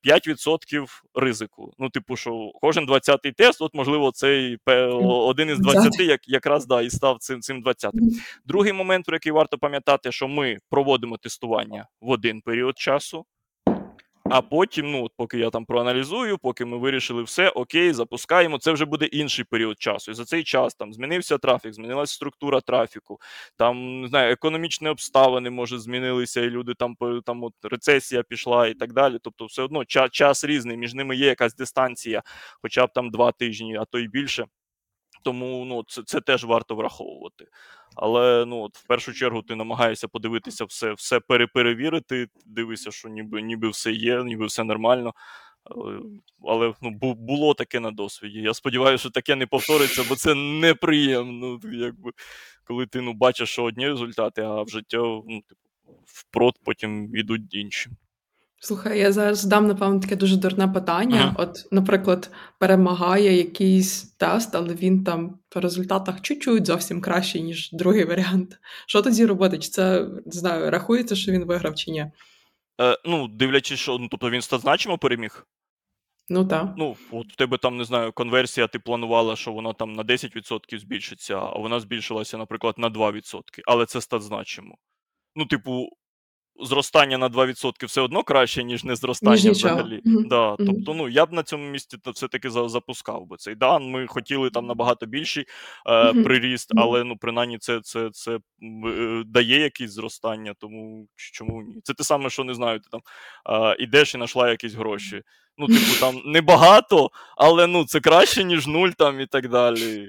5% е, ризику. Ну, типу, що кожен 20-й тест, от, можливо, цей один із 20 як, якраз да, і став цим цим 20-м. Другий момент, про який варто пам'ятати, що ми проводимо тестування в один період часу. А потім, ну, поки я там проаналізую, поки ми вирішили все, окей, запускаємо, це вже буде інший період часу. І за цей час там змінився трафік, змінилася структура трафіку, там не знаю, економічні обставини може змінилися, і люди там там от рецесія пішла і так далі. Тобто, все одно час, час різний, між ними є якась дистанція, хоча б там два тижні, а то й більше. Тому ну, це це теж варто враховувати. Але ну, от в першу чергу ти намагаєшся подивитися все все переперевірити, дивишся, що ніби ніби все є, ніби все нормально. Але, але ну, було таке на досвіді. Я сподіваюся, що таке не повториться, бо це неприємно. Якби, Коли ти ну, бачиш, одні результати, а в життя ну, типу, впрот потім йдуть інші. Слухай, я зараз дам, напевно, таке дуже дурне питання. Ага. От, наприклад, перемагає якийсь тест, але він там по результатах чуть-чуть зовсім кращий, ніж другий варіант. Що тоді робити? Чи це не знаю, рахується, що він виграв, чи ні? Е, Ну, дивлячись, що ну, тобто він стазначимо переміг. Ну так. Ну, от в тебе там, не знаю, конверсія, ти планувала, що вона там на 10% збільшиться, а вона збільшилася, наприклад, на 2%. Але це статзначимо. Ну, типу, зростання на 2% все одно краще, ніж не зростання ніж взагалі. Mm-hmm. Да. Тобто, ну я б на цьому місці то все-таки запускав би цей дан. Ми хотіли там набагато більший е, mm-hmm. приріст, але ну принаймні це це, це е, дає якісь зростання, тому чому ні? Це те саме, що не знаю, ти там е, ідеш і знайшла якісь гроші. Ну, типу, там небагато, але ну це краще, ніж нуль там і так далі.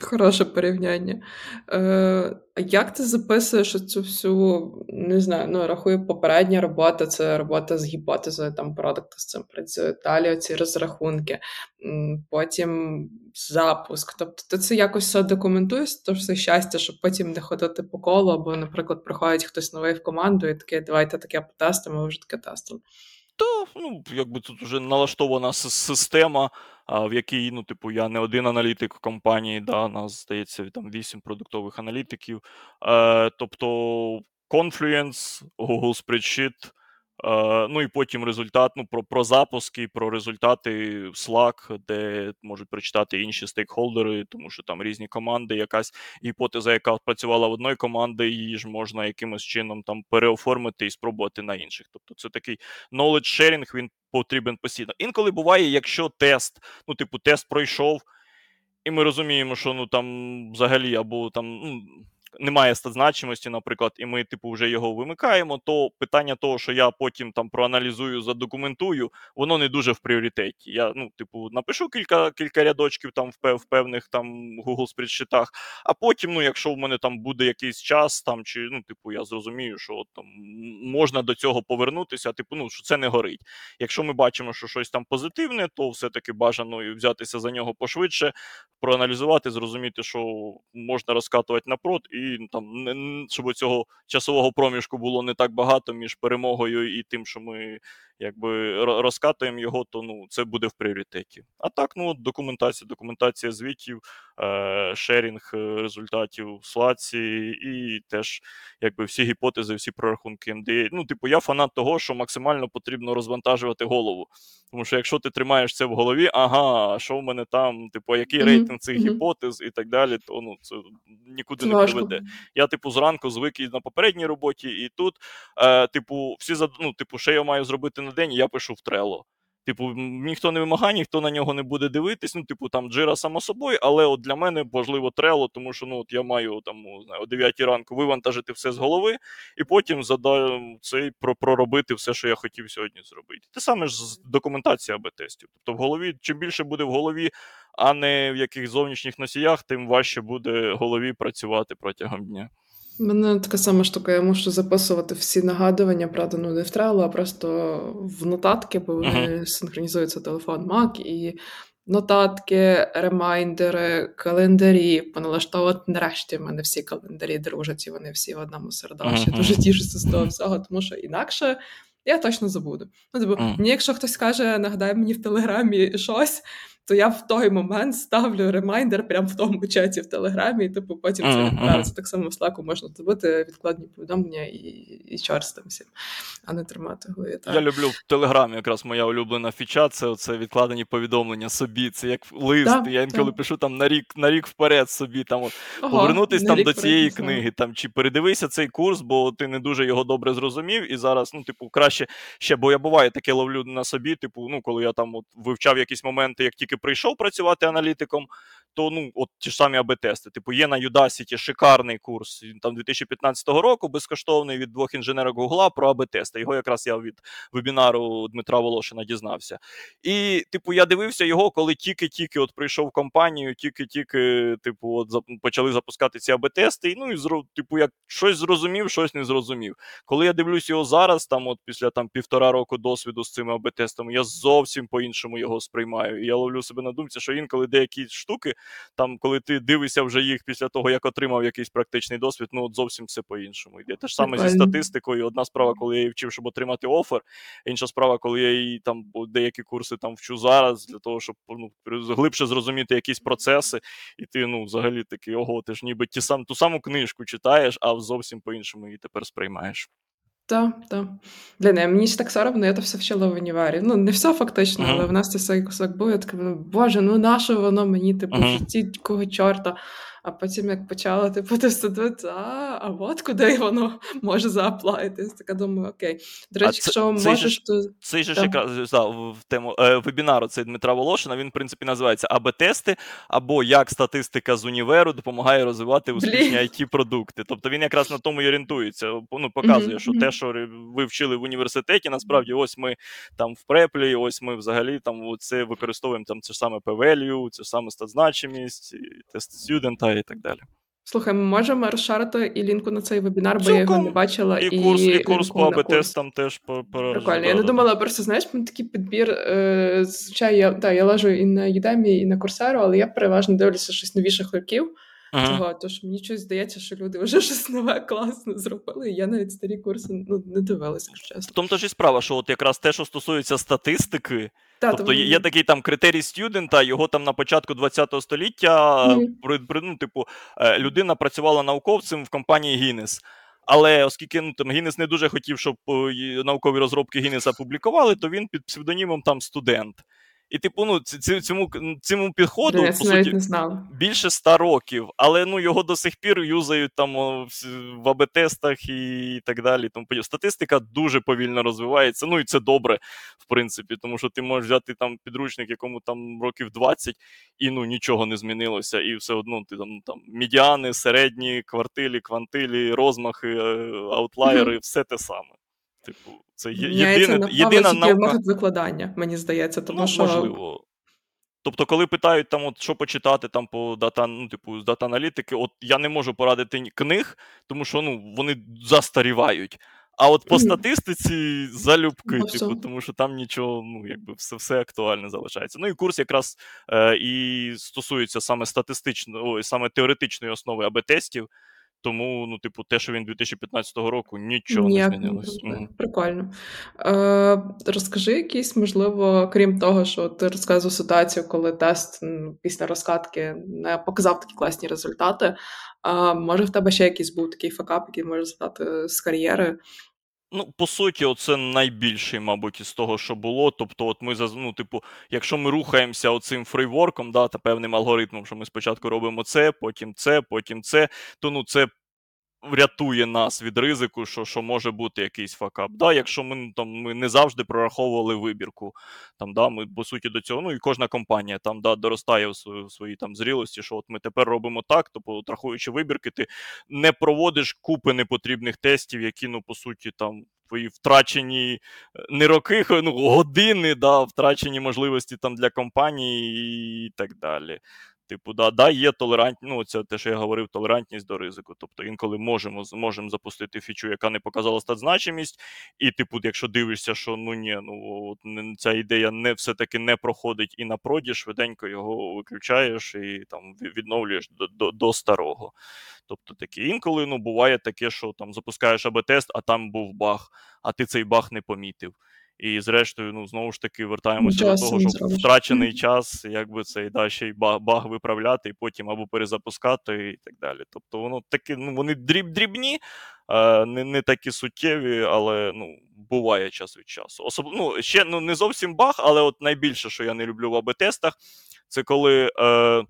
Хороше порівняння. Е, як ти записуєш цю всю, не знаю, ну рахую, попередня робота це робота з гіпотезою, там продукти з цим працює. Далі ці розрахунки, потім запуск. Тобто ти це якось все документуєш, то все щастя, щоб потім не ходити по колу, або, наприклад, приходить хтось новий в команду і таке, давайте таке потестимо, ми вже таке тестимо. То, ну, якби тут вже налаштована система, в якій, ну, типу, я не один аналітик компанії, да, нас здається, там вісім продуктових аналітиків. Е, Тобто Confluence, Google Spreadsheet, ну і потім результат ну, про про запуски, про результати в Slack, де можуть прочитати інші стейкхолдери, тому що там різні команди, якась гіпотеза, яка працювала в одної команди, її ж можна якимось чином там переоформити і спробувати на інших. Тобто це такий knowledge sharing, він потрібен постійно. Інколи буває, якщо тест, ну, типу, тест пройшов, і ми розуміємо, що ну там взагалі або там. ну, немає значимості, наприклад, і ми, типу, вже його вимикаємо, то питання того, що я потім там проаналізую, задокументую, воно не дуже в пріоритеті. Я, ну, типу, напишу кілька кілька рядочків там в, в певних там Google спредшитах, а потім, ну, якщо в мене там буде якийсь час, там чи ну, типу, я зрозумію, що там можна до цього повернутися, типу, ну що це не горить. Якщо ми бачимо, що щось там позитивне, то все-таки бажано взятися за нього пошвидше, проаналізувати, зрозуміти, що можна розкатувати напрот, і там не щоб цього часового проміжку було не так багато між перемогою і тим, що ми якби розкатуємо його, то ну це буде в пріоритеті. А так, ну документація, документація звітів, е, шерінг е, результатів слаці, і теж якби всі гіпотези, всі прорахунки МДА. Ну, типу, я фанат того, що максимально потрібно розвантажувати голову. Тому що якщо ти тримаєш це в голові, ага, що в мене там, типу, який рейтинг цих гіпотез і так далі, то ну це нікуди це не приведе. Я, типу, зранку звик і на попередній роботі, і тут, е, типу, всі ну, типу, що я маю зробити на день, я пишу в трело. Типу, ніхто не вимагає, ніхто на нього не буде дивитись. Ну, типу, там джира само собою, але от для мене важливо трело, тому що ну, от я маю там о 9 ранку вивантажити все з голови, і потім задаю цей про проробити все, що я хотів сьогодні зробити. Те саме ж з документація АБ тестів. Тобто, в голові, чим більше буде в голові, а не в яких зовнішніх носіях, тим важче буде голові працювати протягом дня. У мене така сама штука, я мушу записувати всі нагадування, правда, ну не в Trello, а просто в нотатки, бо вони uh-huh. синхронізуються телефон Mac, і нотатки, ремайдери, календарі поналаштовувати. Нарешті в мене всі календарі дружать, і вони всі в одному середовищі. Uh-huh. Дуже тішуся з того всього, тому що інакше я точно забуду. Ну, тобто, uh-huh. мені, якщо хтось каже, нагадай мені в телеграмі щось то я в той момент ставлю ремайдер прямо в тому чаті в Телеграмі, і типу потім це відправиться. Так само в Slack можна зробити відкладні повідомлення і і чор з тим всім, а не тримати голові. Я люблю в Телеграмі якраз моя улюблена фіча, це оце відкладені повідомлення собі. Це як лист. Да, я інколи да. пишу там на рік на рік вперед собі, там от, повернутись там до цієї книги, там чи передивися цей курс, бо ти не дуже його добре зрозумів, і зараз, ну, типу, краще ще, бо я буває таке ловлю на собі, типу, ну, коли я там от вивчав якісь моменти, як тільки прийшов працювати аналітиком, то ну, от ті ж самі АБ-тести. Типу, є на Udacity шикарний курс там 2015 року, безкоштовний від двох інженерок Гугла про АБ-тести. Його якраз я від вебінару Дмитра Волошина дізнався. І, типу, я дивився його, коли тільки-тільки от прийшов в компанію, тільки-тільки, типу, от почали запускати ці АБ-тести. Ну і типу, як щось зрозумів, щось не зрозумів. Коли я дивлюсь його зараз, там, от після там півтора року досвіду з цими АБ-тестами, я зовсім по-іншому його сприймаю. І я ловлю себе на думці, що інколи деякі штуки там, коли ти дивишся вже їх після того, як отримав якийсь практичний досвід, ну от зовсім все по-іншому йде. Те ж саме зі статистикою. Одна справа, коли я її вчив, щоб отримати офер, інша справа, коли я її там деякі курси там вчу зараз, для того, щоб ну, глибше зрозуміти якісь процеси, і ти ну, взагалі такий, ого, ти ж ніби ті сам, ту саму книжку читаєш, а зовсім по-іншому її тепер сприймаєш. Так, так. Блін, мені ж так соромно, я то все вчила в універі. Ну, не все фактично, але в нас цей кусок був. Я така, боже, ну нащо воно мені, типу, в житті кого чорта? А потім як почала типу тестувати, а, а от куди воно може зааплайтись. Така думаю, окей. До речі, це, якщо цей можеш, то цей же ж якраз да, в тему е, вебінару цей Дмитра Волошина, він, в принципі, називається АБ-тести, або як статистика з універу допомагає розвивати успішні it продукти Тобто він якраз на тому і орієнтується. Ну, Показує, mm-hmm. що те, що ви вчили в університеті, насправді, ось ми там в преплі, ось ми взагалі там це використовуємо там це ж саме p це ж саме статзначимість, тест студента і так далі. Слухай, ми можемо розшарити і лінку на цей вебінар, бо я його не бачила. І курс, і, і курс по АБ-тестам теж по Прикольно. Я не думала, просто знаєш, такий підбір. Е, Звичайно, я та, я лежу і на Udemy, і на Курсеру, але я переважно дивлюся щось новіших років. Ага. Того, тож мені щось здається, що люди вже щось нове класно зробили. і Я навіть старі курси ну, не дивилася, чесно. В тому то ж і справа, що от якраз те, що стосується статистики, Та, тобто тому... є такий там критерій студента, його там на початку ХХ століття, mm-hmm. ну, типу, е, людина працювала науковцем в компанії Guinness. Але оскільки ну, там Гіннес не дуже хотів, щоб е, наукові розробки Гіннеса публікували, то він під псевдонімом там студент. І, типу, ну, цьому цьому підходу Де, по суті, не більше ста років, але ну, його до сих пір юзають там в АБ-тестах і так далі. Тому Статистика дуже повільно розвивається. Ну і це добре, в принципі, тому що ти можеш взяти там підручник, якому там років 20, і ну нічого не змінилося. І все одно ти там там медіани, середні, квартилі, квантилі, розмахи, е, аутлайери, mm-hmm. все те саме. Типу, це єдине, єдина наука... викладання, мені здається, тому ну, що. Можливо. Тобто, коли питають, там, от, що почитати там по дата, ну, типу, з дата-аналітики, от я не можу порадити книг, тому що ну, вони застарівають. А от по статистиці залюбки, ну, типу, тому що там нічого, ну, якби все все актуальне залишається. Ну і курс якраз е, і стосується саме статистичної, саме теоретичної основи АБ-тестів. Тому, ну, типу, те, що він 2015 року, нічого Ніяк не змінилось. Не Прикольно. Е, Розкажи якісь, можливо, крім того, що ти розказував ситуацію, коли тест після розкатки не показав такі класні результати. А може в тебе ще якийсь був такий факап, який може стати з кар'єри? Ну, по суті, це найбільший, мабуть, із того, що було. Тобто, от ми ну, типу, якщо ми рухаємося оцим фрейворком, да, та певним алгоритмом, що ми спочатку робимо це, потім це, потім це, то ну це врятує нас від ризику, що що може бути якийсь факап. Да, Якщо ми там ми не завжди прораховували вибірку, там да, ми по суті до цього, ну і кожна компанія там да, доростає в свої, в своїй там зрілості, що от ми тепер робимо так, тобто, рахуючи вибірки, ти не проводиш купи непотрібних тестів, які ну по суті там. Твої втрачені е, не роки, ну години, да, втрачені можливості там для компанії і так далі. Типу, да, да, є толерантність, ну це те, що я говорив, толерантність до ризику. Тобто інколи можемо можемо запустити фічу, яка не показала статзначимість, і, типу, якщо дивишся, що ну ні, ну от, ця ідея не все-таки не проходить і на проді, швиденько його виключаєш і там відновлюєш до до, до старого. Тобто таке інколи ну, буває таке, що там запускаєш АБ-тест, а там був баг, а ти цей баг не помітив. І, зрештою, ну знову ж таки вертаємося до того, щоб втрачений час, якби цей да, ще й баг, баг виправляти, і потім або перезапускати, і так далі. Тобто, воно такі, ну вони дріб, дрібні, е, не не такі суттєві, але ну, буває час від часу. Особ... ну, ще ну, не зовсім баг, але от найбільше, що я не люблю в АБ-тестах, це коли. Е,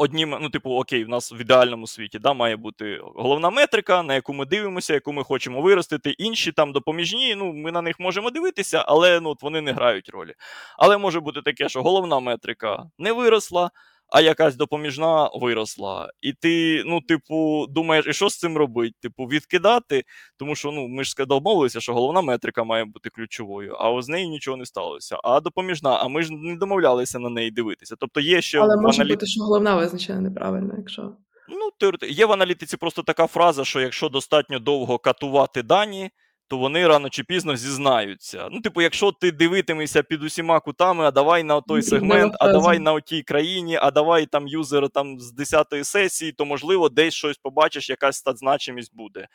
однім, ну, типу, окей, в нас в ідеальному світі да, має бути головна метрика, на яку ми дивимося, яку ми хочемо виростити. Інші там допоміжні, ну, ми на них можемо дивитися, але ну, от вони не грають ролі. Але може бути таке, що головна метрика не виросла а якась допоміжна виросла. І ти, ну, типу, думаєш, і що з цим робити? Типу, відкидати, тому що ну, ми ж домовилися, що головна метрика має бути ключовою, а з неї нічого не сталося. А допоміжна, а ми ж не домовлялися на неї дивитися. Тобто є ще Але може аналіт... бути, що головна визначена неправильно, якщо. Ну, є в аналітиці просто така фраза, що якщо достатньо довго катувати дані то вони рано чи пізно зізнаються. Ну, типу, якщо ти дивитимешся під усіма кутами, а давай на той сегмент, а давай на отій країні, а давай там юзер там з 10-ї сесії, то можливо десь щось побачиш, якась статзначимість буде.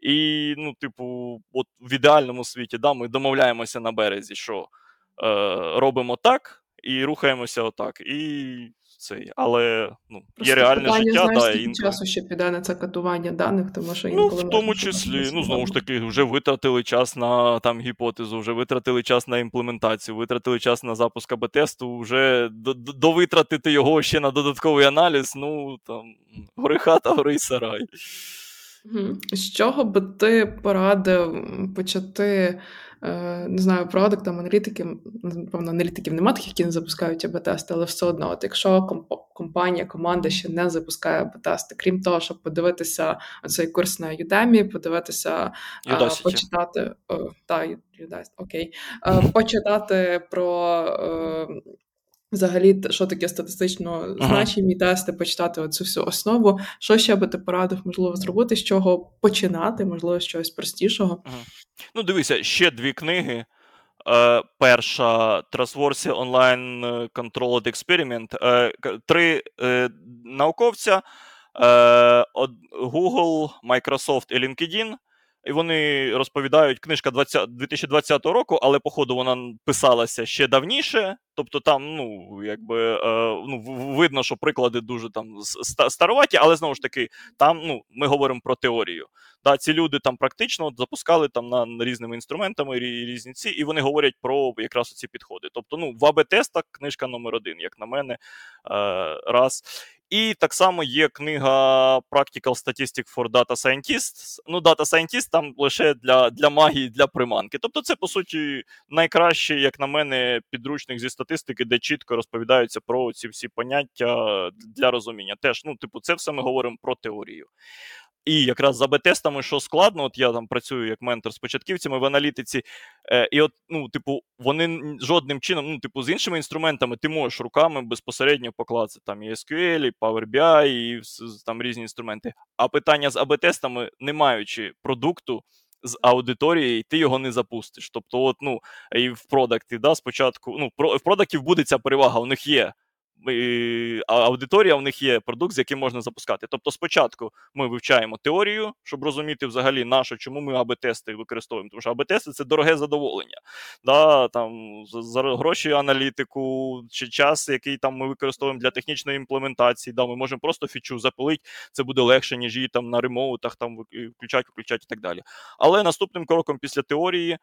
І, ну, типу, от в ідеальному світі да, ми домовляємося на березі, що е, робимо так. і рухаємося отак. І цей, але ну, Просто є реальне питання, життя, знаєш, да, інколи. часу ще піде на це катування даних, тому що Ну, в тому числі, ну знову ж таки, вже витратили час на там гіпотезу, вже витратили час на імплементацію, витратили час на запуск АБ-тесту, вже довитратити його ще на додатковий аналіз. Ну там гори хата, гори сарай. З чого би ти порадив почати, не знаю, продуктам, аналітиків, напевно, аналітиків нема таких, які не запускають АБ-тести, але все одно, от якщо компанія, команда ще не запускає АБ-тести, крім того, щоб подивитися цей курс на Udemy, подивитися, Udacity. почитати та, Udacity, окей, почитати про Взагалі, що таке статистично значимі ага. тести, почитати оцю всю основу. Що ще би ти порадив, можливо, зробити, з чого починати, можливо, з чогось простішого. Ага. Ну, дивися, ще дві книги. Е, Перша Trustworthy Online Controlled Experiment. Е, Три е, науковця: е, Google, Microsoft і LinkedIn. І вони розповідають, книжка 20, 2020 року, але, походу, вона писалася ще давніше. Тобто, там, ну, якби е, ну, видно, що приклади дуже там староваті, але знову ж таки, там ну, ми говоримо про теорію. Да, Ці люди там практично запускали там на різними інструментами різні ці, і вони говорять про якраз ці підходи. Тобто, ну, в АБ-тестах книжка номер один, як на мене, е, раз. І так само є книга Practical Statistics for Data Scientists. Ну, Data Scientist там лише для для магії, для приманки. Тобто, це, по суті, найкращий, як на мене, підручник зі статистики, де чітко розповідаються про ці всі поняття для розуміння. Теж, ну, типу, це все ми говоримо про теорію. І якраз за Б-тестами, що складно, от я там працюю як ментор з початківцями в аналітиці, е, і от, ну, типу, вони жодним чином, ну, типу, з іншими інструментами ти можеш руками безпосередньо покласти там і SQL, і Power BI, і там різні інструменти. А питання з АБ-тестами, не маючи продукту. З аудиторією, ти його не запустиш. Тобто, от, ну, і в продакті, да, спочатку, ну, в продактів буде ця перевага, у них є аудиторія в них є продукт, з яким можна запускати. Тобто, спочатку ми вивчаємо теорію, щоб розуміти взагалі нашу, чому ми АБ-тести використовуємо. Тому що АБ-тести це дороге задоволення. Да, там, За гроші аналітику чи час, який там ми використовуємо для технічної імплементації. Да, Ми можемо просто фічу запилити, це буде легше, ніж її там на ремоутах там включати, виключати і так далі. Але наступним кроком після теорії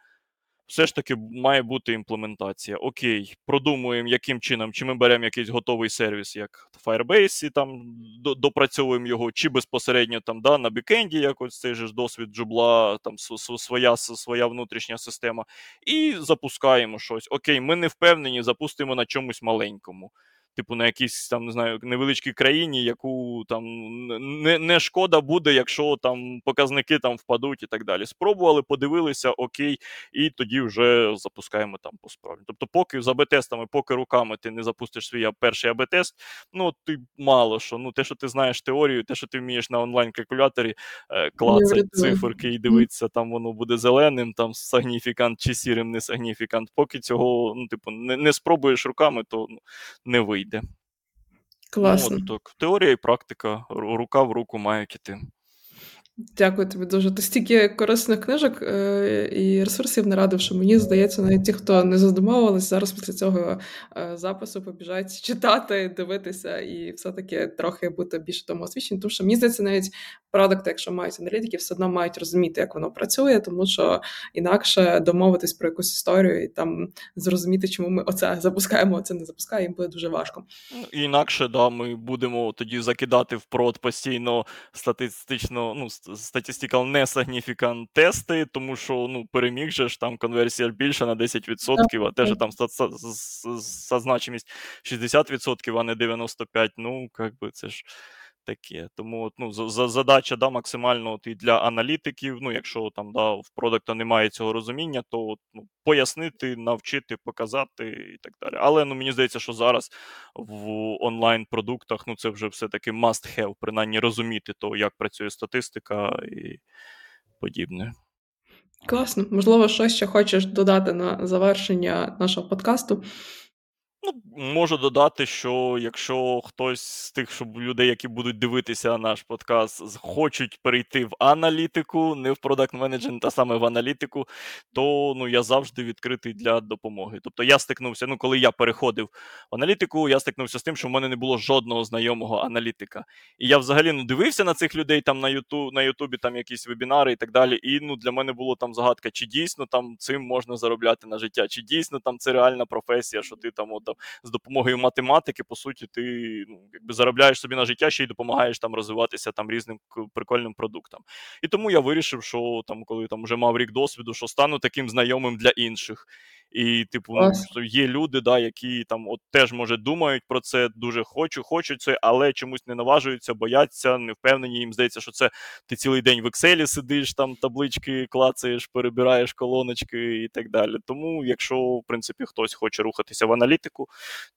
все ж таки має бути імплементація. Окей, продумуємо, яким чином, чи ми беремо якийсь готовий сервіс, як Firebase, і там допрацьовуємо його, чи безпосередньо там да, на бікенді, як ось цей же досвід джубла, там своя своя внутрішня система, і запускаємо щось. Окей, ми не впевнені, запустимо на чомусь маленькому типу, на якійсь там не знаю, невеличкій країні, яку там не не шкода буде, якщо там показники там впадуть і так далі. Спробували, подивилися, окей, і тоді вже запускаємо там по справі. Тобто, поки з АБ-тестами, поки руками ти не запустиш свій перший АБ-тест, ну ти мало що. Ну, те, що ти знаєш теорію, те, що ти вмієш на онлайн-калькуляторі е, клацати циферки і дивитися, там воно буде зеленим, там сагніфікант чи сірим не сагніфікант. Поки цього ну, типу, не, не спробуєш руками, то ну, не вийде вийде. Класно. Ну, от, так. Теорія і практика рука в руку мають іти. Дякую тобі дуже. Ти стільки корисних книжок е, і ресурсів нарадив, що мені здається, навіть ті, хто не задумовувалися, зараз після цього е, запису побіжать читати, дивитися і все-таки трохи бути більше тому освічені. Тому що мені здається, навіть продукти, якщо мають аналітики, все одно мають розуміти, як воно працює, тому що інакше домовитись про якусь історію і там зрозуміти, чому ми оце запускаємо, оце не запускаємо, буде дуже важко. Ну, інакше да, ми будемо тоді закидати в прод постійно статистично. ну, statistical не significant тести, тому що ну, переміг же ж там конверсія більша на 10%, а теж там зазначимість значимість 60%, а не 95%. Ну, як би це ж. Таке. Тому от, ну, за, задача да, максимально от, і для аналітиків. Ну, якщо там да, в продукта немає цього розуміння, то от, ну, пояснити, навчити, показати і так далі. Але ну, мені здається, що зараз в онлайн-продуктах ну, це вже все-таки must have, принаймні розуміти то, як працює статистика і подібне. Класно. Можливо, щось ще хочеш додати на завершення нашого подкасту. Ну, можу додати, що якщо хтось з тих, щоб людей, які будуть дивитися наш подкаст, хочуть перейти в аналітику, не в продакт менеджмент, а саме в аналітику, то ну я завжди відкритий для допомоги. Тобто я стикнувся, ну коли я переходив в аналітику, я стикнувся з тим, що в мене не було жодного знайомого аналітика. І я взагалі ну дивився на цих людей там на Ютуб, на Ютубі, там якісь вебінари і так далі. І ну для мене було там загадка, чи дійсно там цим можна заробляти на життя, чи дійсно там це реальна професія, що ти там от, з допомогою математики, по суті, ти ну, якби заробляєш собі на життя ще й допомагаєш там розвиватися там різним прикольним продуктам. І тому я вирішив, що там, коли там вже мав рік досвіду, що стану таким знайомим для інших. І, типу, ну, є люди, да, які там от теж може думають про це, дуже хочу, хочуть це, але чомусь не наважуються, бояться, не впевнені. Їм здається, що це ти цілий день в Excel сидиш, там таблички клацаєш, перебираєш колоночки і так далі. Тому, якщо в принципі хтось хоче рухатися в аналітику,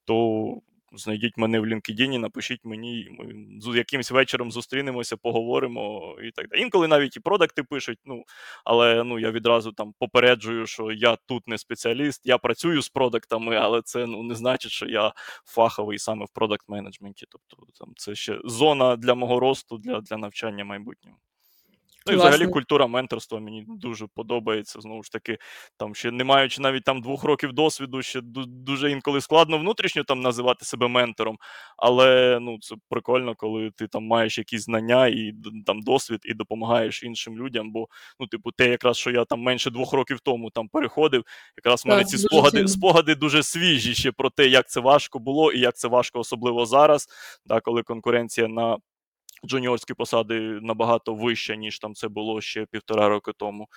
то знайдіть мене в LinkedIn, напишіть мені, ми з якимось вечором зустрінемося, поговоримо і так далі. Інколи навіть і продакти пишуть, ну але ну я відразу там попереджую, що я тут не спеціаліст, я працюю з продактами, але це ну не значить, що я фаховий саме в продакт менеджменті. Тобто там це ще зона для мого росту, для, для навчання майбутнього. Ну і взагалі культура менторства мені дуже подобається. Знову ж таки, там ще не маючи навіть там двох років досвіду, ще дуже інколи складно внутрішньо там називати себе ментором. Але ну це прикольно, коли ти там маєш якісь знання і там досвід, і допомагаєш іншим людям. Бо ну, типу, те, якраз що я там менше двох років тому там переходив, якраз в мене ці спогади спогади дуже свіжі ще про те, як це важко було, і як це важко, особливо зараз, да, коли конкуренція на джуніорські посади набагато вища, ніж там це було ще півтора роки тому.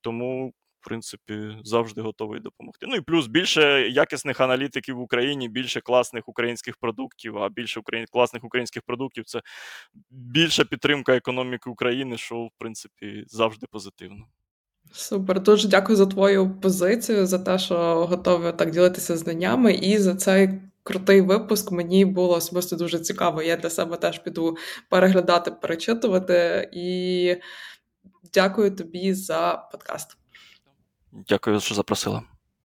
Тому, в принципі, завжди готовий допомогти. Ну і плюс більше якісних аналітиків в Україні, більше класних українських продуктів, а більше україн... класних українських продуктів це більша підтримка економіки України, що в принципі завжди позитивно. Супер, дуже дякую за твою позицію, за те, що готові так ділитися знаннями, і за цей крутий випуск. Мені було особисто дуже цікаво. Я для себе теж піду переглядати, перечитувати. І дякую тобі за подкаст. Дякую, що запросила.